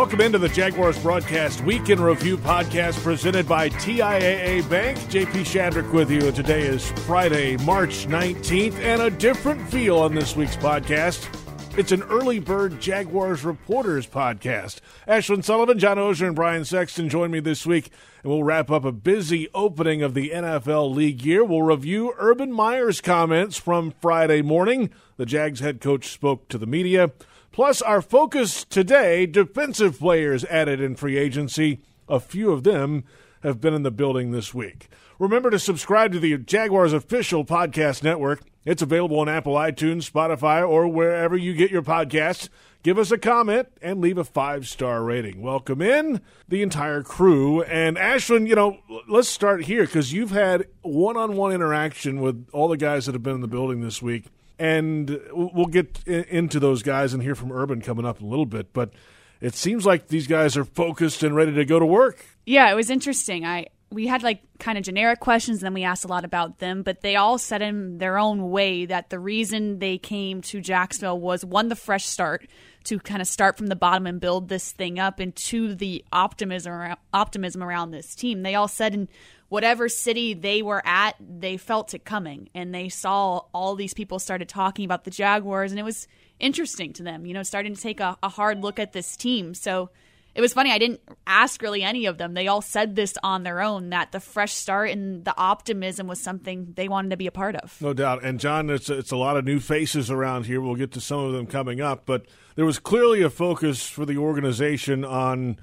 Welcome into the Jaguars Broadcast Week in Review podcast presented by TIAA Bank. JP Shadrick with you. Today is Friday, March 19th, and a different feel on this week's podcast. It's an early bird Jaguars reporters podcast. Ashlyn Sullivan, John Oehser, and Brian Sexton join me this week, and we'll wrap up a busy opening of the NFL league year. We'll review Urban Meyer's comments from Friday morning. The Jags head coach spoke to the media. Plus, our focus today defensive players added in free agency. A few of them have been in the building this week. Remember to subscribe to the Jaguars official podcast network. It's available on Apple iTunes, Spotify, or wherever you get your podcasts. Give us a comment and leave a five star rating. Welcome in the entire crew. And Ashlyn, you know, let's start here because you've had one on one interaction with all the guys that have been in the building this week and we'll get into those guys and hear from Urban coming up a little bit. But it seems like these guys are focused and ready to go to work. Yeah, it was interesting. I we had like kind of generic questions, and then we asked a lot about them, but they all said in their own way that the reason they came to Jacksonville was one, the fresh start to kind of start from the bottom and build this thing up, and two, the optimism optimism around this team. They all said in whatever city they were at, they felt it coming and they saw all these people started talking about the Jaguars and it was interesting to them, you know, starting to take a, a hard look at this team. So it was funny. I didn't ask really any of them. They all said this on their own that the fresh start and the optimism was something they wanted to be a part of. No doubt. And John, it's it's a lot of new faces around here. We'll get to some of them coming up, but there was clearly a focus for the organization on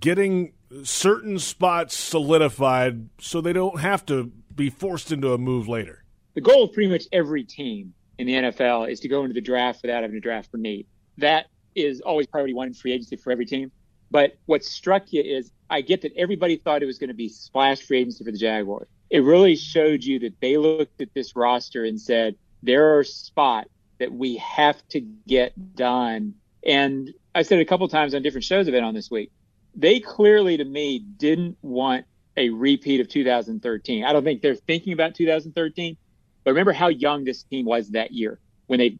getting certain spots solidified so they don't have to be forced into a move later? The goal of pretty much every team in the NFL is to go into the draft without having to draft for need. That is always priority one in free agency for every team. But what struck you is I get that everybody thought it was going to be splash free agency for the Jaguars. It really showed you that they looked at this roster and said, there are spots that we have to get done. And I said it a couple times on different shows I've been on this week they clearly to me didn't want a repeat of 2013. I don't think they're thinking about 2013, but remember how young this team was that year when they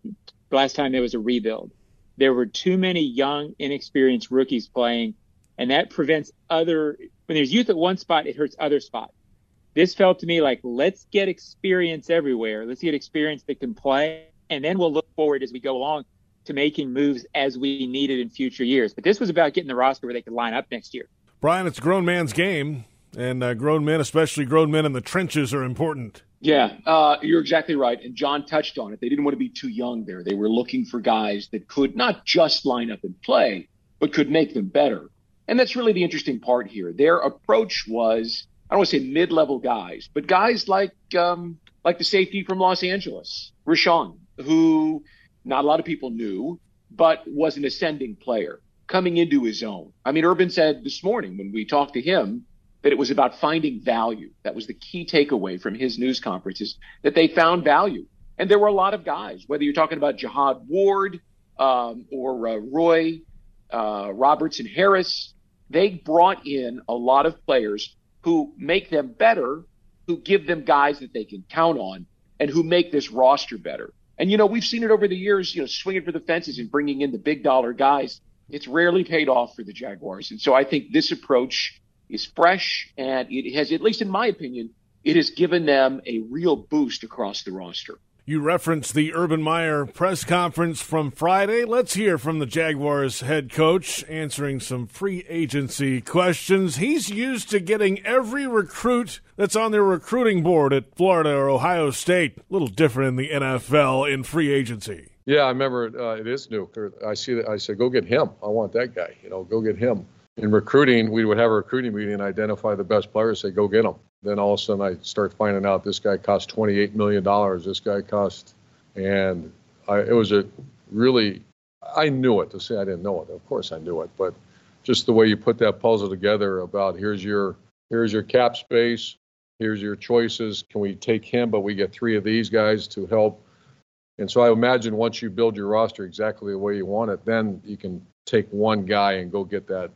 last time there was a rebuild. There were too many young, inexperienced rookies playing, and that prevents other. When there's youth at one spot, it hurts other spots. This felt to me like let's get experience everywhere. Let's get experience that can play, and then we'll look forward as we go along to making moves as we needed in future years. But this was about getting the roster where they could line up next year. Brian, it's a grown man's game, and uh, grown men, especially grown men in the trenches, are important. Yeah, uh, you're exactly right. And John touched on it. They didn't want to be too young there. They were looking for guys that could not just line up and play, but could make them better. And that's really the interesting part here. Their approach was, I don't want to say mid-level guys, but guys like um, like the safety from Los Angeles, Rayshawn, who not a lot of people knew, but was an ascending player coming into his own. I mean, Urban said this morning when we talked to him that it was about finding value. That was the key takeaway from his news conferences that they found value. And there were a lot of guys, whether you're talking about Jihad Ward um, or uh, Roy uh, Robertson Harris, they brought in a lot of players who make them better, who give them guys that they can count on, and who make this roster better. And, you know, we've seen it over the years, you know, swinging for the fences and bringing in the big dollar guys. It's rarely paid off for the Jaguars. And so I think this approach is fresh and it has, at least in my opinion, it has given them a real boost across the roster. You referenced the Urban Meyer press conference from Friday. Let's hear from the Jaguars head coach answering some free agency questions. He's used to getting every recruit that's on their recruiting board at Florida or Ohio State. A little different in the NFL in free agency. Yeah, I remember uh, it is new. I see that. I said, go get him. I want that guy. You know, go get him. In recruiting, we would have a recruiting meeting and identify the best players. Say, go get them. Then all of a sudden, I start finding out this guy cost $28 million. This guy cost, and I, it was a really, I knew it. To say I didn't know it, of course I knew it, but just the way you put that puzzle together about here's your here's your cap space, here's your choices. Can we take him, but we get three of these guys to help? And so I imagine once you build your roster exactly the way you want it, then you can take one guy and go get that,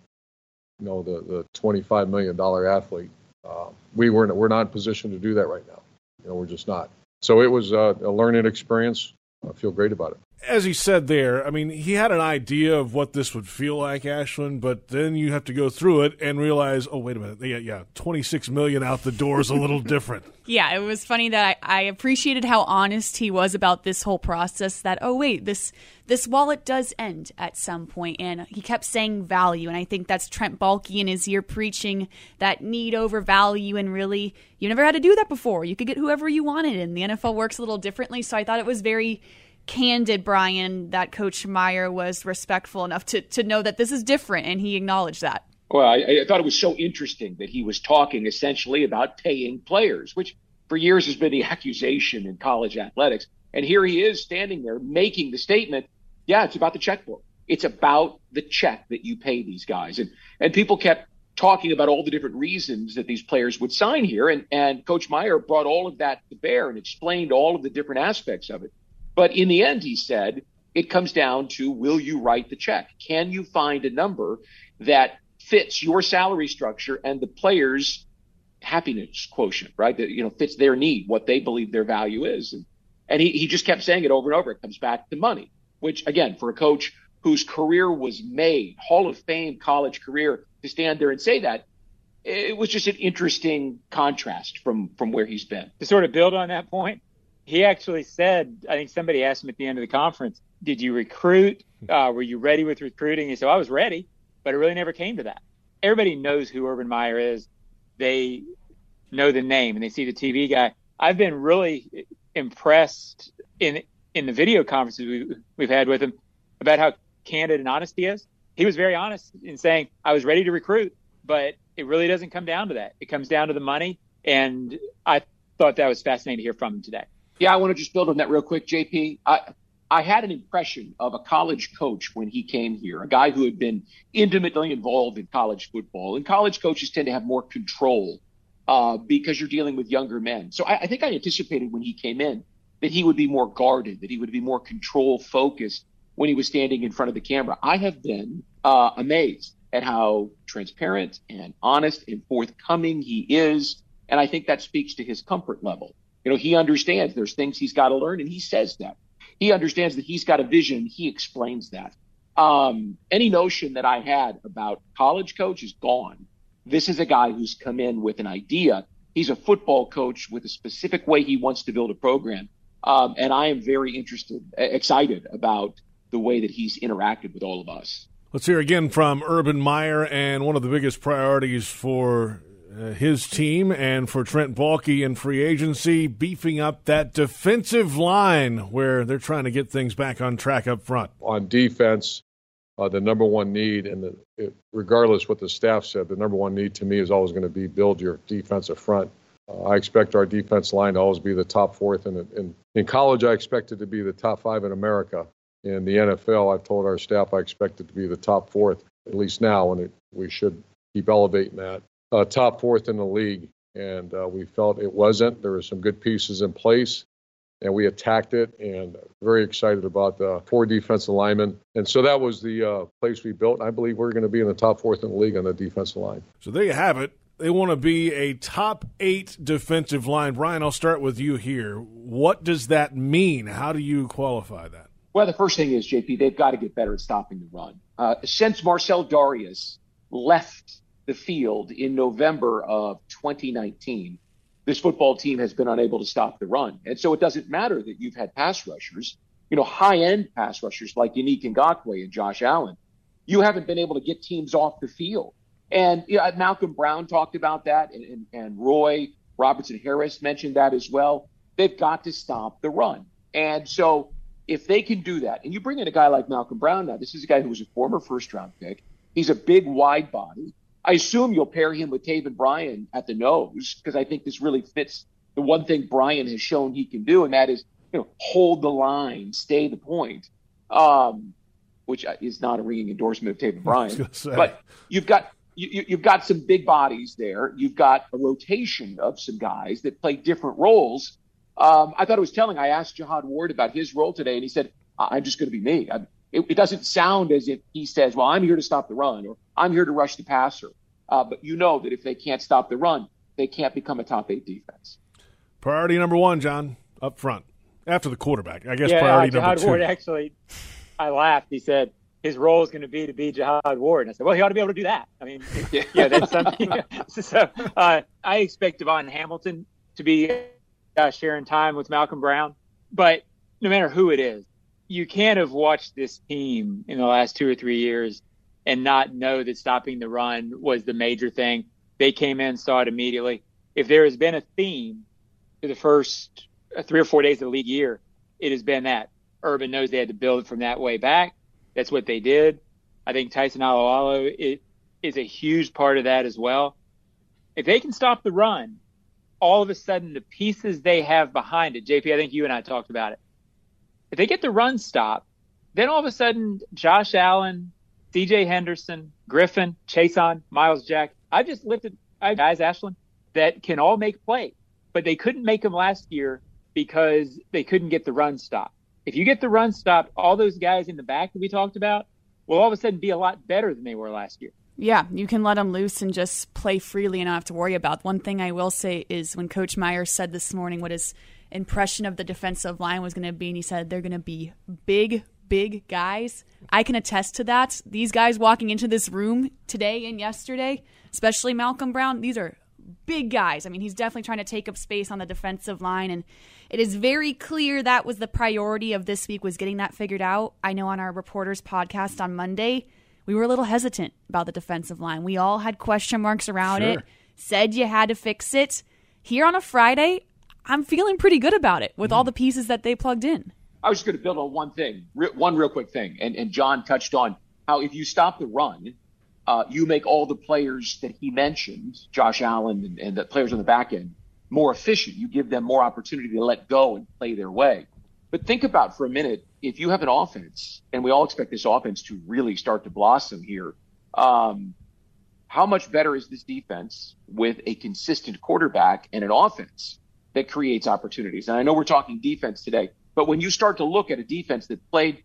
you know, the the $25 million athlete. Uh, we weren't we're not in position to do that right now. You know, we're just not. So it was uh, a learning experience. I feel great about it. As he said there, I mean, he had an idea of what this would feel like, Ashlyn, but then you have to go through it and realize, oh, wait a minute, yeah, yeah, twenty six million out the door is a little different. Yeah, it was funny that I, I appreciated how honest he was about this whole process. That oh wait, this this wallet does end at some point, and he kept saying value, and I think that's Trent Baalke in his ear preaching that need over value, and really, you never had to do that before. You could get whoever you wanted, and the NFL works a little differently. So I thought it was very candid, Brian, that Coach Meyer was respectful enough to to know that this is different, and he acknowledged that. Well, I, I, thought it was so interesting that he was talking essentially about paying players, which for years has been the accusation in college athletics. And here he is standing there making the statement, yeah, it's about the checkbook. It's about the check that you pay these guys. And and people kept talking about all the different reasons that these players would sign here. And and Coach Meyer brought all of that to bear and explained all of the different aspects of it. But in the end, he said, it comes down to will you write the check? Can you find a number that fits your salary structure and the players' happiness quotient, right? That you know fits their need, what they believe their value is. And, and he, he just kept saying it over and over. It comes back to money, which again, for a coach whose career was made, Hall of Fame college career, to stand there and say that, it was just an interesting contrast from from where he's been. To sort of build on that point, he actually said, I think somebody asked him at the end of the conference, did you recruit? Uh, were you ready with recruiting? He said, I was ready, but it really never came to that. Everybody knows who Urban Meyer is. They know the name and they see the TV guy. I've been really impressed in in the video conferences we, we've had with him about how candid and honest he is. He was very honest in saying, I was ready to recruit, but it really doesn't come down to that. It comes down to the money. And I thought that was fascinating to hear from him today. Yeah, I want to just build on that real quick, JP. I, I had an impression of a college coach when he came here, a guy who had been intimately involved in college football. And college coaches tend to have more control uh, because you're dealing with younger men. So I, I think I anticipated when he came in that he would be more guarded, that he would be more control focused when he was standing in front of the camera. I have been uh, amazed at how transparent and honest and forthcoming he is. And I think that speaks to his comfort level. You know, he understands there's things he's got to learn, and he says that. He understands that he's got a vision. He explains that. Um, any notion that I had about college coach is gone. This is a guy who's come in with an idea. He's a football coach with a specific way he wants to build a program. Um, and I am very interested, excited about the way that he's interacted with all of us. Let's hear again from Urban Meyer and one of the biggest priorities for uh, his team and for Trent Baalke in free agency, beefing up that defensive line where they're trying to get things back on track up front. On defense, uh, the number one need, and the, it, regardless what the staff said, the number one need to me is always going to be build your defensive front. Uh, I expect our defense line to always be the top fourth. In, in, in college, I expect it to be the top five in America. In the NFL, I've told our staff I expect it to be the top fourth, at least now, and it, we should keep elevating that uh, top fourth in the league, and uh, we felt it wasn't. There were some good pieces in place, and we attacked it. And very excited about the four defensive linemen. And so that was the uh, place we built. I believe we're going to be in the top fourth in the league on the defensive line. So there you have it. They want to be a top eight defensive line. Brian, I'll start with you here. What does that mean? How do you qualify that? Well, the first thing is, JP, they've got to get better at stopping the run. Uh, since Marcell Dareus left the field in November of 2019, this football team has been unable to stop the run. And so it doesn't matter that you've had pass rushers, you know, high end pass rushers like Yannick Ngakoue and Josh Allen. You haven't been able to get teams off the field. And you know, Malcolm Brown talked about that, and, and, and Roy Robertson Harris mentioned that as well. They've got to stop the run. And so if they can do that, and you bring in a guy like Malcolm Brown now, this is a guy who was a former first round pick. He's a big, wide body. I assume you'll pair him with Taven Bryan at the nose because I think this really fits the one thing Bryan has shown he can do, and that is you know hold the line, stay the point, um, which is not a ringing endorsement of Taven Bryan. But you've got you, you've got some big bodies there. You've got a rotation of some guys that play different roles. Um, I thought it was telling. I asked Jihad Ward about his role today, and he said, "I'm just going to be me." I, it, it, doesn't sound as if he says, well, I'm here to stop the run or I'm here to rush the passer. Uh, but you know that if they can't stop the run, they can't become a top eight defense. Priority number one, John, up front. After the quarterback, I guess yeah, priority uh, number Jihad two. Ward actually, I laughed. He said his role is going to be to be Jihad Ward. And I said, well, he ought to be able to do that. I mean, yeah, yeah that's something. so uh, I expect DaVon Hamilton to be uh, sharing time with Malcolm Brown. But no matter who it is, you can't have watched this team in the last two or three years and not know that stopping the run was the major thing. They came in, saw it immediately. If there has been a theme to the first three or four days of the league year, it has been that Urban knows they had to build from that way back. That's what they did. I think Tyson Alualu it is a huge part of that as well. If they can stop the run, all of a sudden the pieces they have behind it, JP, I think you and I talked about it. If they get the run stop, then all of a sudden Josh Allen, CJ Henderson, Griffin, Chaisson, Myles Jack, I've just lifted guys, Ashlyn, that can all make plays, but they couldn't make them last year because they couldn't get the run stop. If you get the run stop, all those guys in the back that we talked about will all of a sudden be a lot better than they were last year. Yeah, you can let them loose and just play freely and not have to worry about. One thing I will say is when Coach Meyer said this morning what his impression of the defensive line was going to be, and he said they're going to be big, big guys. I can attest to that. These guys walking into this room today and yesterday, especially Malcolm Brown, these are big guys. I mean, he's definitely trying to take up space on the defensive line and it is very clear that was the priority of this week was getting that figured out. I know on our reporters podcast on Monday, we were a little hesitant about the defensive line. We all had question marks around Sure. it. Said you had to fix it. Here on a Friday, I'm feeling pretty good about it with all the pieces that they plugged in. I was just going to build on one thing, re- one real quick thing, and, and John touched on how if you stop the run, uh, you make all the players that he mentioned, Josh Allen and, and the players on the back end, more efficient. You give them more opportunity to let go and play their way. But think about for a minute if you have an offense, and we all expect this offense to really start to blossom here. Um, how much better is this defense with a consistent quarterback and an offense that creates opportunities? And I know we're talking defense today, but when you start to look at a defense that played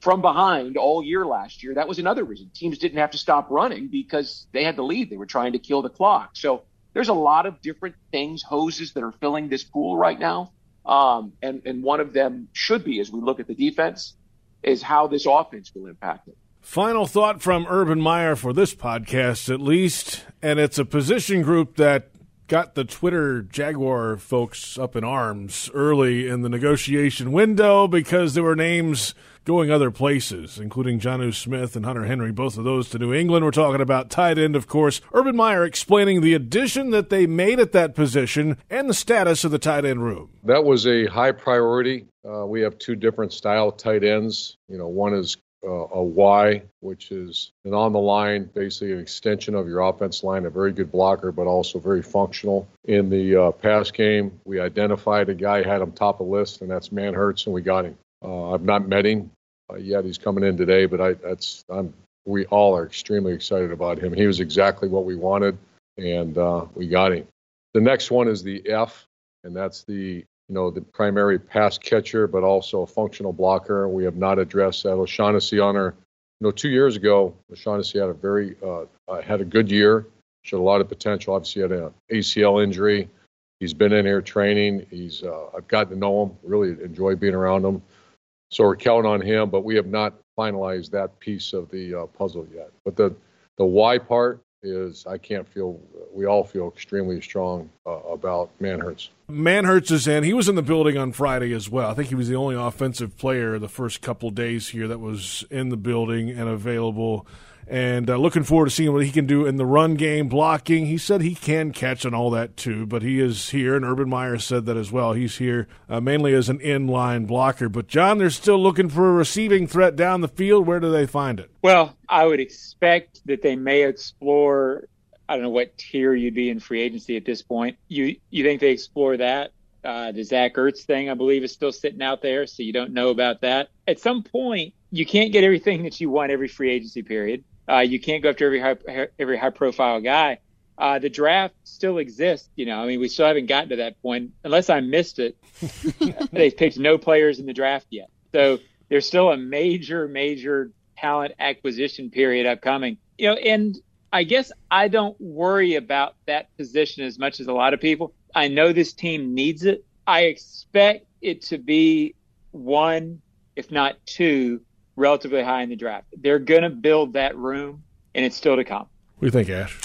from behind all year last year, that was another reason teams didn't have to stop running because they had the lead. They were trying to kill the clock. So there's a lot of different things, hoses that are filling this pool right now. Um, and, and one of them should be, as we look at the defense, is how this offense will impact it. Final thought from Urban Meyer for this podcast, at least, and it's a position group that got the Twitter Jaguar folks up in arms early in the negotiation window because there were names going other places, including Jonnu Smith and Hunter Henry, both of those to New England. We're talking about tight end, of course. Urban Meyer explaining the addition that they made at that position and the status of the tight end room. That was a high priority. Uh, we have two different style tight ends. You know, one is a Y, which is an on the line, basically an extension of your offense line, a very good blocker, but also very functional in the uh, pass game. We identified a guy, had him top of the list, and that's Manhertz, and we got him. Uh, I've not met him uh, yet. He's coming in today, but I, that's I'm. We all are extremely excited about him. He was exactly what we wanted, and uh, we got him. The next one is the F, and that's the you know, the primary pass catcher, but also a functional blocker. We have not addressed that. O'Shaughnessy on our, you know, two years ago, O'Shaughnessy had a very, uh, uh, had a good year, showed a lot of potential. Obviously, had an ACL injury. He's been in here training. He's, uh, I've gotten to know him, really enjoy being around him. So we're counting on him, but we have not finalized that piece of the uh, puzzle yet. But the, the Y part is I can't feel, we all feel extremely strong uh, about Manhertz. Manhertz is in. He was in the building on Friday as well. I think he was the only offensive player the first couple days here that was in the building and available. And uh, looking forward to seeing what he can do in the run game, blocking. He said he can catch and all that too, but he is here, and Urban Meyer said that as well. He's here uh, mainly as an inline blocker. But John, they're still looking for a receiving threat down the field. Where do they find it? Well, I would expect that they may explore. I don't know what tier you'd be in free agency at this point. You you think they explore that? Uh, the Zach Ertz thing, I believe, is still sitting out there, so you don't know about that. At some point, you can't get everything that you want every free agency period. Uh, you can't go after every high, every high profile guy. Uh, the draft still exists. You know, I mean, we still haven't gotten to that point, unless I missed it. They've picked no players in the draft yet, so there's still a major, major talent acquisition period upcoming. You know, and I guess I don't worry about that position as much as a lot of people. I know this team needs it. I expect it to be one, if not two, relatively high in the draft. They're going to build that room, and it's still to come. What do you think, Ash?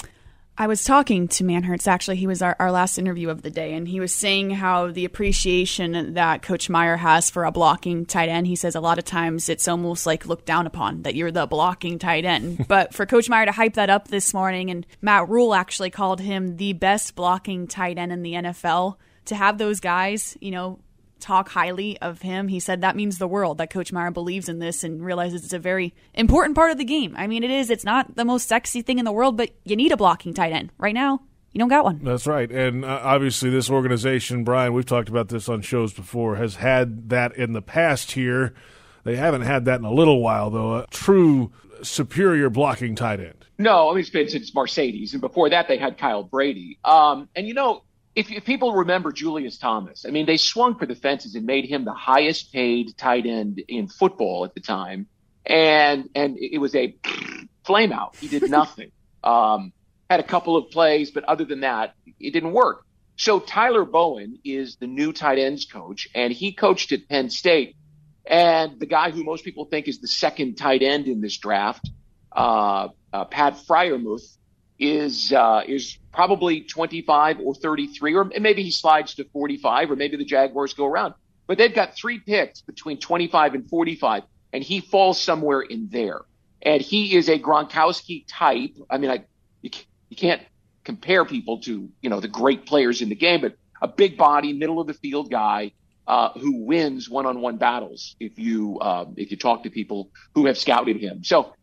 I was talking to Manhertz, actually. He was our, our last interview of the day, and he was saying how the appreciation that Coach Meyer has for a blocking tight end, he says a lot of times it's almost like looked down upon that you're the blocking tight end. but for Coach Meyer to hype that up this morning, and Matt Rhule actually called him the best blocking tight end in the NFL, to have those guys, you know, talk highly of him. He said that means the world that Coach Meyer believes in this and realizes it's a very important part of the game. I mean, it is. It's not the most sexy thing in the world, but you need a blocking tight end right now. You don't got one. That's right. And uh, obviously, this organization, Brian, we've talked about this on shows before, has had that in the past here. They haven't had that in a little while, though. A true superior blocking tight end. No, I mean, it's been since Marcedes. And before that, they had Kyle Brady. Um, and, you know, if, if, people remember Julius Thomas, I mean, they swung for the fences and made him the highest paid tight end in football at the time. And, and it was a flame out. He did nothing. um, had a couple of plays, but other than that, it didn't work. So Tyler Bowen is the new tight ends coach, and he coached at Penn State. And the guy who most people think is the second tight end in this draft, uh, uh, Pat Freiermuth, is uh, is probably 25 or 33, or maybe he slides to 45, or maybe the Jaguars go around. But they've got three picks between 25 and 45, and he falls somewhere in there. And he is a Gronkowski type. I mean, I you, can't compare people to you know the great players in the game, but a big body, middle of the field guy uh, who wins one-on-one battles. If you um, if you talk to people who have scouted him, so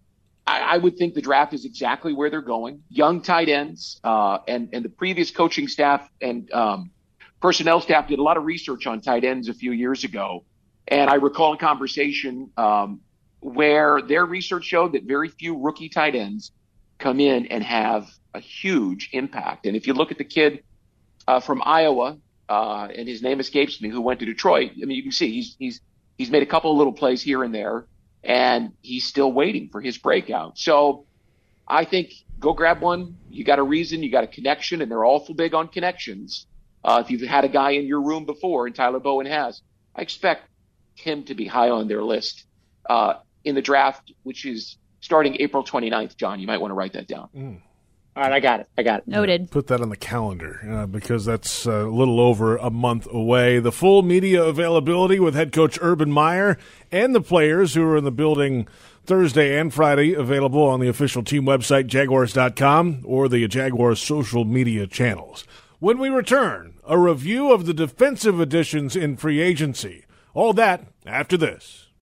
I, I, would think the draft is exactly where they're going. Young tight ends, uh, and and the previous coaching staff and um, personnel staff did a lot of research on tight ends a few years ago, and I recall a conversation um, where their research showed that very few rookie tight ends come in and have a huge impact. And if you look at the kid uh, from Iowa, uh, and his name escapes me, who went to Detroit, I mean, you can see he's he's he's made a couple of little plays here and there and he's still waiting for his breakout. So I think go grab one. You got a reason, you got a connection, and they're awful big on connections. Uh, if you've had a guy in your room before, and Tyler Bowen has, I expect him to be high on their list uh, in the draft, which is starting April 29th. John, you might want to write that down. Mm. All right, I got it. I got it. Noted. Put that on the calendar uh, because that's uh, a little over a month away. The full media availability with head coach Urban Meyer and the players who are in the building Thursday and Friday available on the official team website, jaguars.com, or the Jaguars social media channels. When we return, a review of the defensive additions in free agency. All that after this.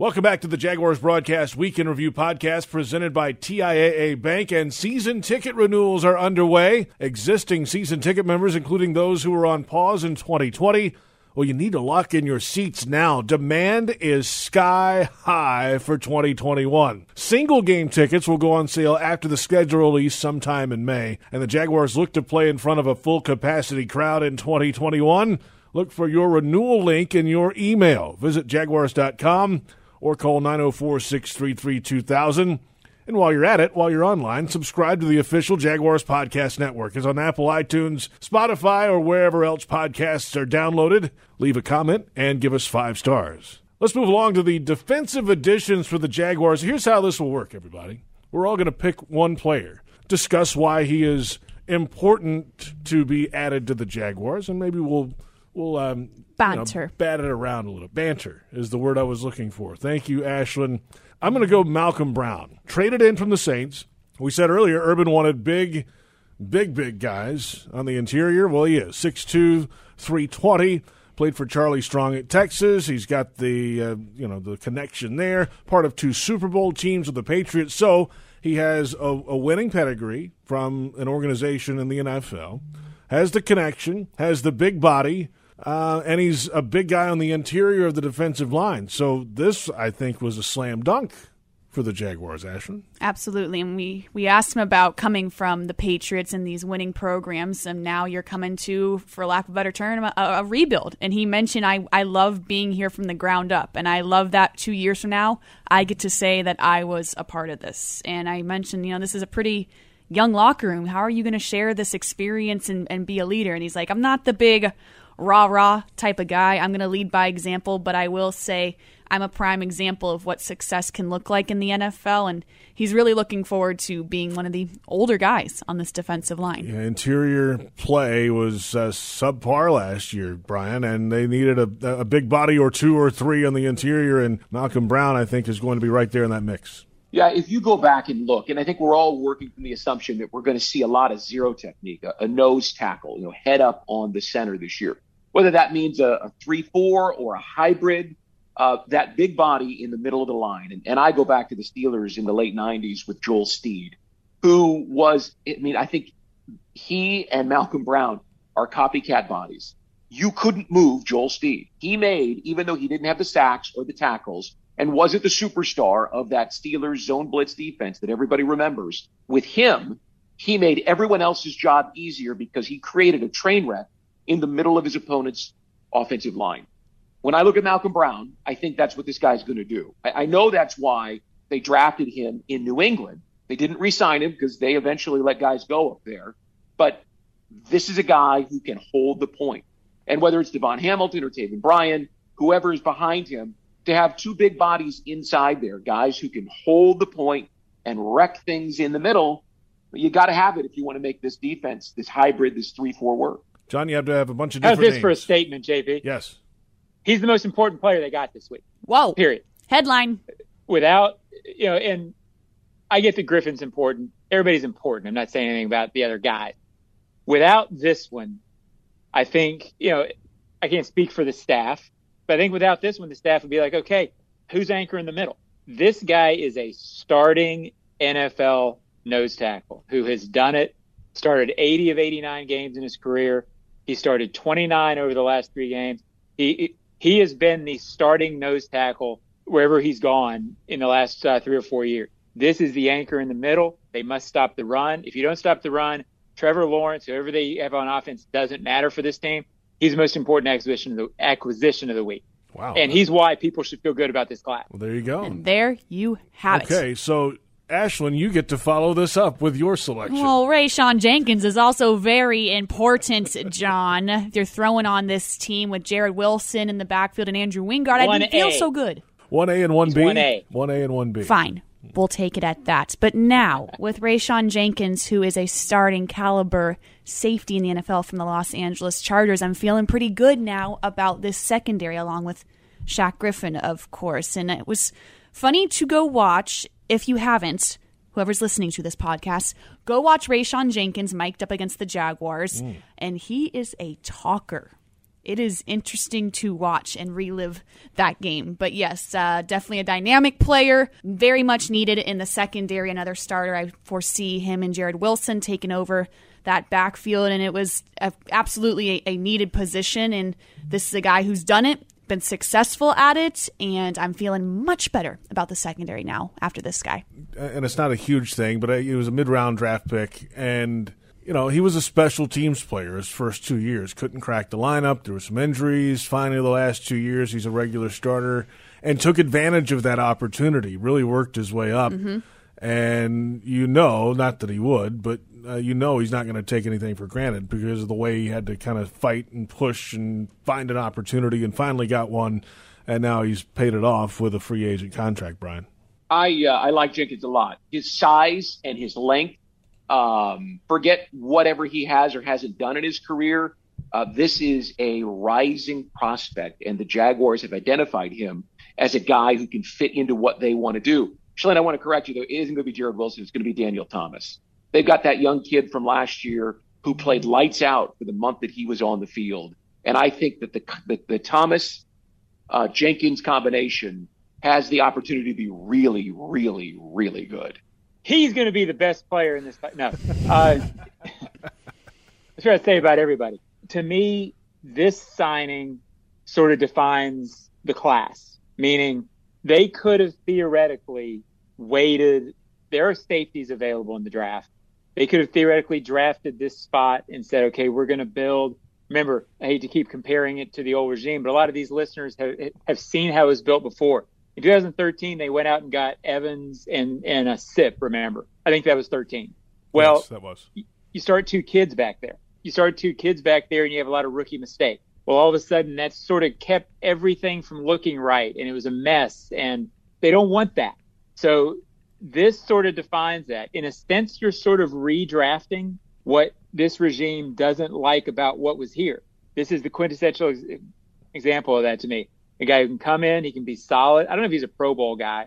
Welcome back to the Jaguars Broadcast Week in Review Podcast presented by TIAA Bank and season ticket renewals are underway. Existing season ticket members, including those who were on pause in 2020, well, you need to lock in your seats now. Demand is sky high for 2021. Single game tickets will go on sale after the schedule release sometime in May, and the Jaguars look to play in front of a full capacity crowd in 2021. Look for your renewal link in your email. Visit jaguars.com or call 904 633 2000. And while you're at it, while you're online, subscribe to the official Jaguars Podcast Network. It's on Apple, iTunes, Spotify, or wherever else podcasts are downloaded. Leave a comment and give us five stars. Let's move along to the defensive additions for the Jaguars. Here's how this will work, everybody. We're all going to pick one player, discuss why he is important to be added to the Jaguars, and maybe we'll we'll um, banter, you know, bat it around a little. Banter is the word I was looking for. Thank you, Ashlyn. I'm going to go Malcolm Brown. Traded in from the Saints. We said earlier, Urban wanted big, big, big guys on the interior. Well, he is 6'2", 320. Played for Charlie Strong at Texas. He's got the uh, you know the connection there. Part of two Super Bowl teams with the Patriots. So he has a, a winning pedigree from an organization in the NFL. Has the connection. Has the big body Uh, and he's a big guy on the interior of the defensive line. So this, I think, was a slam dunk for the Jaguars, Ashlyn. Absolutely. And we, we asked him about coming from the Patriots and these winning programs, and now you're coming to, for lack of a better term, a, a, rebuild. And he mentioned, I, I love being here from the ground up. And I love that two years from now, I get to say that I was a part of this. And I mentioned, you know, this is a pretty young locker room. How are you going to share this experience and, and be a leader? And he's like, I'm not the big rah rah type of guy. I'm going to lead by example, but I will say I'm a prime example of what success can look like in the NFL, and he's really looking forward to being one of the older guys on this defensive line. Yeah, interior play was uh, subpar last year, Brian, and they needed a, a big body or two or three on the interior, and Malcolm Brown, I think, is going to be right there in that mix. Yeah, if you go back and look, and I think we're all working from the assumption that we're going to see a lot of zero technique, a, a nose tackle, you know, head up on the center this year. Whether that means a, a three-four or a hybrid, uh, that big body in the middle of the line. And, and I go back to the Steelers in the late 90s with Joel Steed, who was, I mean, I think he and Malcolm Brown are copycat bodies. You couldn't move Joel Steed. He made, even though he didn't have the sacks or the tackles and wasn't the superstar of that Steelers zone blitz defense that everybody remembers, with him, he made everyone else's job easier because he created a train wreck in the middle of his opponent's offensive line. When I look at Malcolm Brown, I think that's what this guy's going to do. I, I know that's why they drafted him in New England. They didn't re-sign him because they eventually let guys go up there. But this is a guy who can hold the point. And whether it's DaVon Hamilton or Taven Bryan, whoever is behind him, to have two big bodies inside there, guys who can hold the point and wreck things in the middle, you got to have it if you want to make this defense, this hybrid, this 3 4 work. John, you have to have a bunch of different How's this names. for a statement, JP? Yes. He's the most important player they got this week. Whoa. Period. Headline. Without, you know, and I get that Griffin's important. Everybody's important. I'm not saying anything about the other guys. Without this one, I think, you know, I can't speak for the staff, but I think without this one, the staff would be like, okay, who's anchor in the middle? This guy is a starting NFL nose tackle who has done it, started 80 of 89 games in his career. He started 29 over the last three games. He, he has been the starting nose tackle wherever he's gone in the last uh, three or four years. This is the anchor in the middle. They must stop the run. If you don't stop the run, Trevor Lawrence, whoever they have on offense, doesn't matter for this team. He's the most important acquisition of the acquisition of the week. Wow. And he's why people should feel good about this class. Well, there you go. And there you have it. Okay, so Ashlyn, you get to follow this up with your selection. Well, Rayshawn Jenkins is also very important, John. They're throwing on this team with Jarrod Wilson in the backfield and Andrew Wingard. I didn't feel so good. 1A and 1B? 1A. 1A and 1B. Fine. We'll take it at that. But now, with Rayshawn Jenkins, who is a starting caliber safety in the NFL from the Los Angeles Chargers, I'm feeling pretty good now about this secondary, along with Shaq Griffin, of course. And it was funny to go watch, if you haven't, whoever's listening to this podcast, go watch Rayshawn Jenkins mic'd up against the Jaguars. And he is a talker it is interesting to watch and relive that game. But yes, uh, definitely a dynamic player, very much needed in the secondary. Another starter. I foresee him and Jarrod Wilson taking over that backfield, and it was a, absolutely a, a needed position. And this is a guy who's done it, been successful at it, and I'm feeling much better about the secondary now after this guy. Uh, and it's not a huge thing, but it was a mid-round draft pick, and you know he was a special teams player his first two years. Couldn't crack the lineup. There were some injuries. Finally, the last two years, he's a regular starter and took advantage of that opportunity. Really worked his way up, mm-hmm. and you know, not that he would, but uh, you know he's not going to take anything for granted because of the way he had to kind of fight and push and find an opportunity, and finally got one, and now he's paid it off with a free agent contract. Brian. I uh, I like Jenkins a lot. His size and his length. Um, forget whatever he has or hasn't done in his career. Uh, this is a rising prospect, and the Jaguars have identified him as a guy who can fit into what they want to do. Shalane, I want to correct you though. It isn't going to be Jarrod Wilson. It's going to be Daniel Thomas. They've got that young kid from last year who played lights out for the month that he was on the field, and I think that the the, the Thomas uh, Jenkins combination has the opportunity to be really, really, really good. He's going to be the best player in this. No, uh, that's what I say about everybody. To me, this signing sort of defines the class, meaning they could have theoretically waited. There are safeties available in the draft. They could have theoretically drafted this spot and said, okay, we're going to build. Remember, I hate to keep comparing it to the old regime, but a lot of these listeners have, have seen how it was built before. In 2013, they went out and got Evans and, and a SIP, remember. I think that was 13. Well, yes, that was. You start two kids back there. You start two kids back there, and you have a lot of rookie mistakes. Well, all of a sudden, that sort of kept everything from looking right, and it was a mess. And they don't want that. So this sort of defines that. In a sense, you're sort of redrafting what this regime doesn't like about what was here. This is the quintessential ex- example of that to me. A guy who can come in, he can be solid. I don't know if he's a Pro Bowl guy,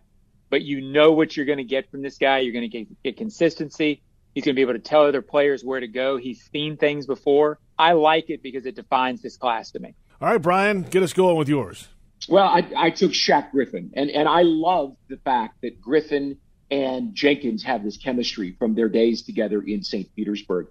but you know what you're going to get from this guy. You're going to get, get consistency. He's going to be able to tell other players where to go. He's seen things before. I like it because it defines this class to me. All right, Brian, get us going with yours. Well, I, I took Shaq Griffin, and, and I love the fact that Griffin and Jenkins have this chemistry from their days together in St. Petersburg.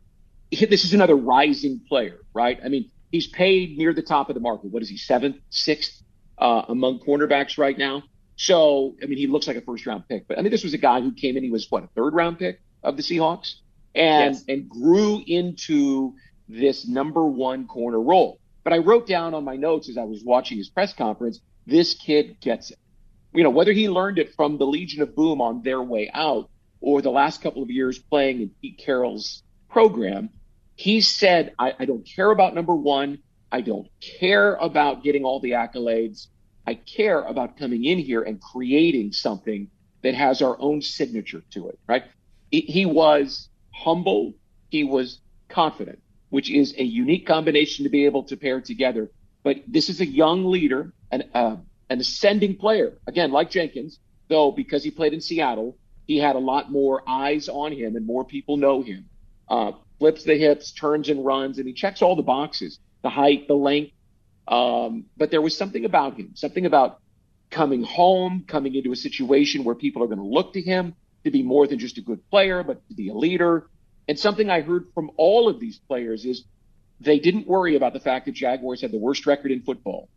This is another rising player, right? I mean, he's paid near the top of the market. What is he, seventh, sixth uh, among cornerbacks right now? So, I mean, he looks like a first round pick. But I mean, this was a guy who came in, he was what, a third round pick of the Seahawks? And, yes. and grew into this number one corner role. But I wrote down on my notes as I was watching his press conference, this kid gets it. You know, whether he learned it from the Legion of Boom on their way out or the last couple of years playing in Pete Carroll's program, he said, I, I don't care about number one. I don't care about getting all the accolades. I care about coming in here and creating something that has our own signature to it, right? He was humble. He was confident which is a unique combination to be able to pair together. But this is a young leader, an, uh, an ascending player. Again, like Jenkins, though, because he played in Seattle, he had a lot more eyes on him and more people know him. Uh, flips the hips, turns and runs, and he checks all the boxes the height, the length. Um, but there was something about him, something about coming home, coming into a situation where people are going to look to him to be more than just a good player, but to be a leader, and something I heard from all of these players is they didn't worry about the fact that Jaguars had the worst record in football.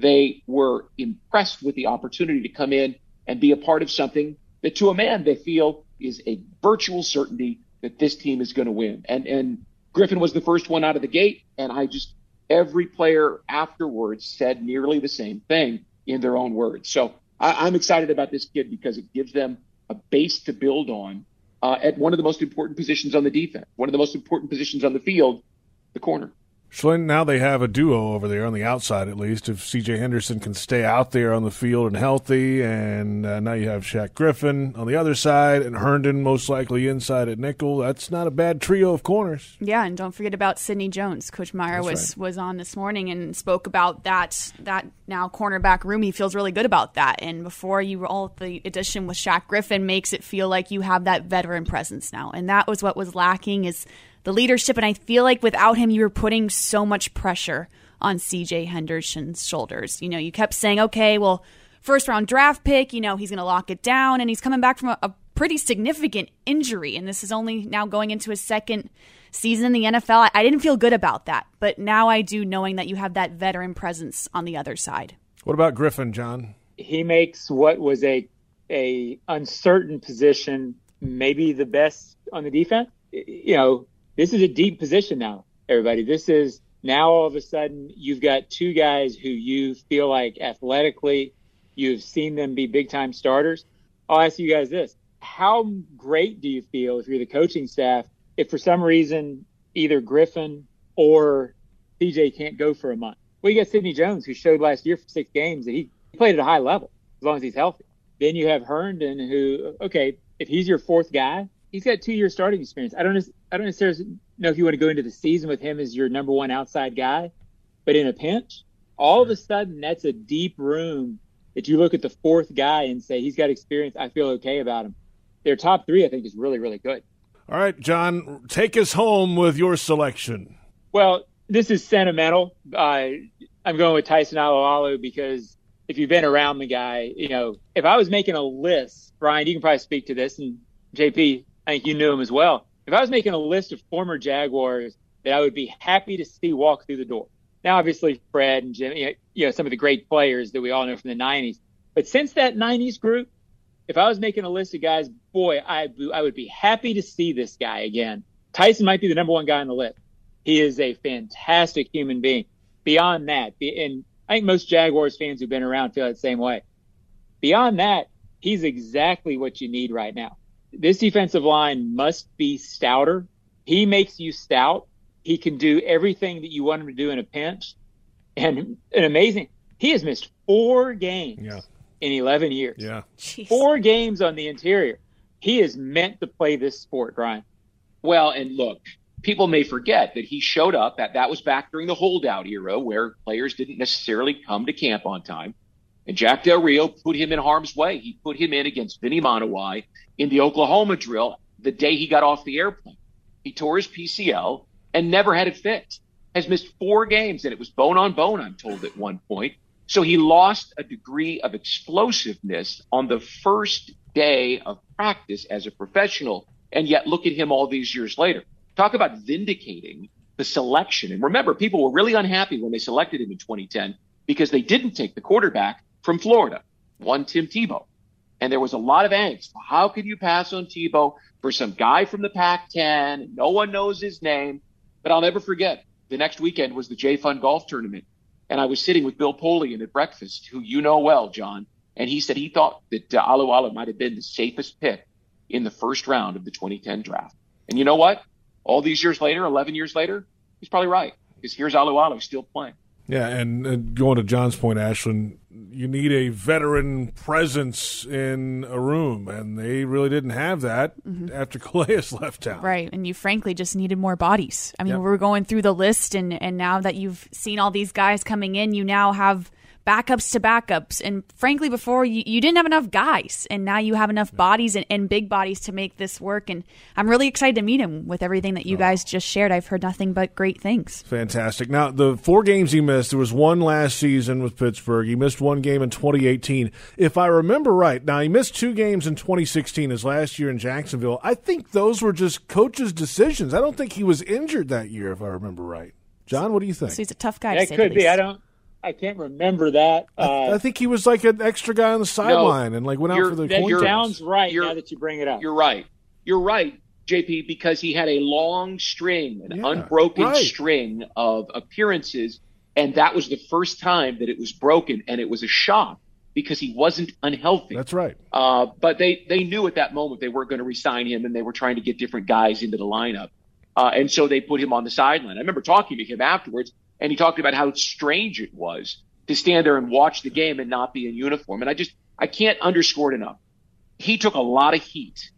They were impressed with the opportunity to come in and be a part of something that to a man they feel is a virtual certainty that this team is going to win. And and Griffin was the first one out of the gate, and I just every player afterwards said nearly the same thing in their own words. So I, I'm excited about this kid because it gives them a base to build on uh, at one of the most important positions on the defense, one of the most important positions on the field, the corner. Now they have a duo over there on the outside, at least. If C.J. Henderson can stay out there on the field and healthy, and uh, now you have Shaq Griffin on the other side, and Herndon most likely inside at nickel. That's not a bad trio of corners. Yeah, and don't forget about Sidney Jones. Coach Meyer That's was right. was on this morning and spoke about that that now cornerback room. He feels really good about that. And before you roll the addition with Shaq Griffin, makes it feel like you have that veteran presence now, and that was what was lacking. Is the leadership. And I feel like without him, you were putting so much pressure on CJ Henderson's shoulders. You know, you kept saying, okay, well, first round draft pick, you know, he's going to lock it down. And he's coming back from a, a pretty significant injury. And this is only now going into his second season in the NFL. I, I didn't feel good about that. But now I do, knowing that you have that veteran presence on the other side. What about Griffin, John? He makes what was a a uncertain position maybe the best on the defense. You know, this is a deep position now, everybody. This is now all of a sudden you've got two guys who you feel like athletically you've seen them be big time starters. I'll ask you guys this. How great do you feel if you're the coaching staff if for some reason either Griffin or CJ can't go for a month? Well, you got Sidney Jones who showed last year for six games that he played at a high level as long as he's healthy. Then you have Herndon who, okay, if he's your fourth guy, he's got two years starting experience. I don't I don't necessarily know if you want to go into the season with him as your number one outside guy, but in a pinch, all of a sudden that's a deep room that you look at the fourth guy and say he's got experience. I feel okay about him. Their top three, I think, is really really good. All right, John, take us home with your selection. Well, this is sentimental. Uh, I'm going with Tyson Alualu because if you've been around the guy, you know, if I was making a list, Brian, you can probably speak to this, and JP, I think you knew him as well. If I was making a list of former Jaguars that I would be happy to see walk through the door, Now, obviously, Fred and Jim, you know, some of the great players that we all know from the 90s. But since that 90s group, if I was making a list of guys, boy, I, I would be happy to see this guy again. Tyson might be the number one guy on the list. He is a fantastic human being. Beyond that, and I think most Jaguars fans who've been around feel that same way. Beyond that, he's exactly what you need right now. This defensive line must be stouter. He makes you stout. He can do everything that you want him to do in a pinch. And an amazing, he has missed four games yeah. in 11 years. Yeah. Jeez. Four games on the interior. He is meant to play this sport, Brian. Well, and look, people may forget that he showed up that that was back during the holdout era where players didn't necessarily come to camp on time. And Jack Del Rio put him in harm's way. He put him in against Vinny Manuwai in the Oklahoma drill the day he got off the airplane. He tore his PCL and never had it fixed. Has missed four games and it was bone on bone, I'm told at one point. So he lost a degree of explosiveness on the first day of practice as a professional. And yet look at him all these years later. Talk about vindicating the selection. And remember, people were really unhappy when they selected him in 2010 because they didn't take the quarterback from Florida, one Tim Tebow. And there was a lot of angst. How could you pass on Tebow for some guy from the Pac 10? No one knows his name. But I'll never forget the next weekend was the Jay Fund Golf Tournament. And I was sitting with Bill Polian at breakfast, who you know well, John. And he said he thought that uh, Alualu might have been the safest pick in the first round of the 2010 draft. And you know what? All these years later, 11 years later, he's probably right because here's Alualu still playing. Yeah, and, and, going to John's point, Ashlyn, you need a veteran presence in a room, and they really didn't have that mm-hmm. after Calais left town. Right, and you frankly just needed more bodies. I mean, yep. we're going through the list, and and now that you've seen all these guys coming in, you now have backups to backups. And frankly, before you, you didn't have enough guys, and now you have enough bodies and, and, big bodies to make this work. And I'm really excited to meet him with everything that you oh. guys just shared. I've heard nothing but great things. Fantastic. Now, the four games he missed, there was one last season with Pittsburgh. He missed one game in 2018. If I remember right, now he missed two games in 2016, his last year in Jacksonville. I think those were just coach's decisions. I don't think he was injured that year, if I remember right. John, what do you think? So he's a tough guy. That could be. I don't. I can't remember that. Uh, I, think he was like an extra guy on the sideline no, and like went out for the. That coin sounds right. Now that you bring it up, you're right. You're right, JP, because he had a long string, an yeah, unbroken right. string of appearances, and that was the first time that it was broken, and it was a shock because he wasn't unhealthy. That's right. Uh, but they they knew at that moment they weren't going to resign him, and they were trying to get different guys into the lineup, uh, and so they put him on the sideline. I remember talking to him afterwards and he talked about how strange it was to stand there and watch the game and not be in uniform. And I just, I can't underscore it enough. He took a lot of heat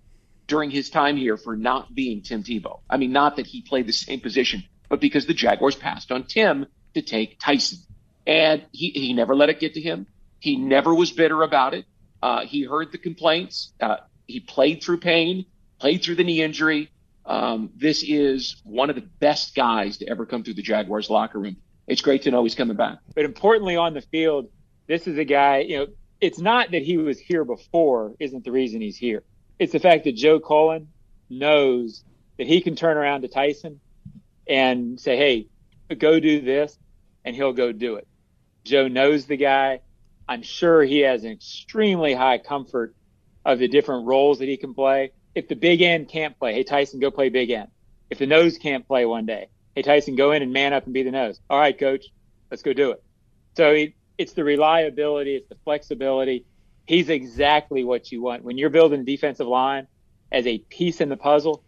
during his time here for not being Tim Tebow. I mean, not that he played the same position, but because the Jaguars passed on Tim to take Tyson. And he, he never let it get to him. He never was bitter about it. Uh, he heard the complaints. Uh, he played through pain, played through the knee injury, um, this is one of the best guys to ever come through the Jaguars locker room. It's great to know he's coming back. But importantly, on the field, this is a guy, you know, it's not that he was here before, isn't the reason he's here. It's the fact that Joe Cullen knows that he can turn around to Tyson and say, hey, go do this, and he'll go do it. Joe knows the guy. I'm sure he has an extremely high comfort of the different roles that he can play if the big end can't play, hey Tyson, go play big end. If the nose can't play one day, hey Tyson, go in and man up and be the nose. All right, coach, let's go do it. So it, it's the reliability, it's the flexibility. He's exactly what you want when you're building defensive line as a piece in the puzzle.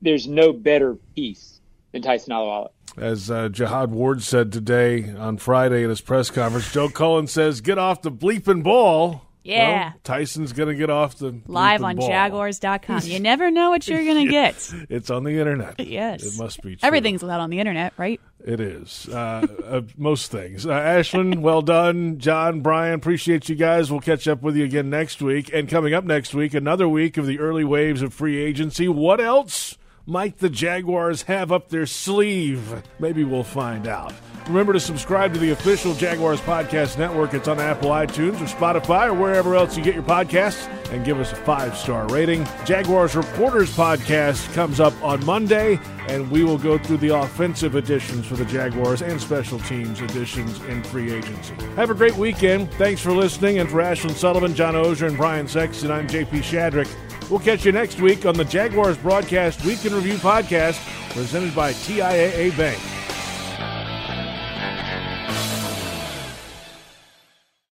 There's no better piece than Tyson Alualu. As uh, Jihad Ward said today on Friday at his press conference, Joe Cullen says, "Get off the bleeping ball." Yeah. Well, Tyson's going to get off the live on ball. jaguars.com. You never know what you're going to get. it's on the internet. Yes. It must be true. Everything's allowed on the internet, right? It is. Uh, uh, most things. Uh, Ashlyn, well done. John, Brian, appreciate you guys. We'll catch up with you again next week. And coming up next week, another week of the early waves of free agency. What else might the Jaguars have up their sleeve? Maybe we'll find out. Remember to subscribe to the official Jaguars Podcast Network. It's on Apple iTunes or Spotify or wherever else you get your podcasts. And give us a five star rating. Jaguars Reporters Podcast comes up on Monday, and we will go through the offensive additions for the Jaguars and special teams additions in free agency. Have a great weekend. Thanks for listening. And for Ashlyn Sullivan, John Oehser, and Brian Sexton, I'm JP Shadrick. We'll catch you next week on the Jaguars Broadcast Week in Review podcast presented by TIAA Bank.